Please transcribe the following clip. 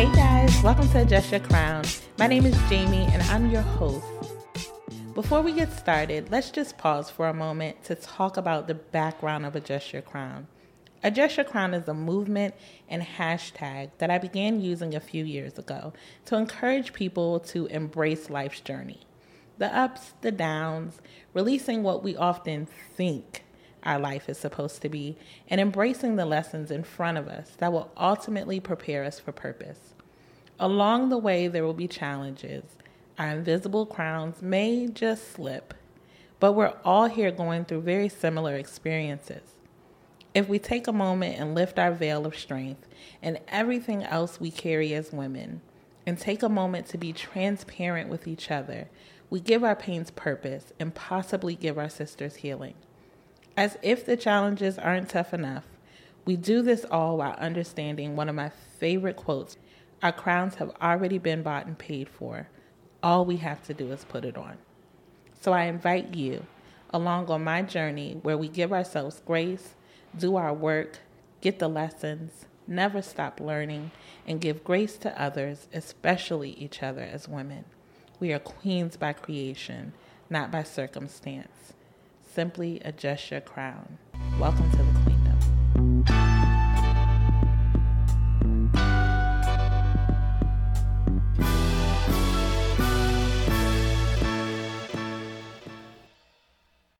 Hey guys, welcome to Adjust Your Crown. My name is Jamie and I'm your host. Before we get started, let's just pause for a moment to talk about the background of Adjust Your Crown. Adjust Your Crown is a movement and hashtag that I began using a few years ago to encourage people to embrace life's journey. The ups, the downs, releasing what we often think our life is supposed to be, and embracing the lessons in front of us that will ultimately prepare us for purpose. Along the way, there will be challenges. Our invisible crowns may just slip, but we're all here going through very similar experiences. If we take a moment and lift our veil of strength and everything else we carry as women, and take a moment to be transparent with each other, we give our pains purpose and possibly give our sisters healing. As if the challenges aren't tough enough, we do this all while understanding one of my favorite quotes Our crowns have already been bought and paid for. All we have to do is put it on. So I invite you along on my journey where we give ourselves grace, do our work, get the lessons, never stop learning, and give grace to others, especially each other as women. We are queens by creation, not by circumstance. Simply adjust your crown. Welcome to the Queen.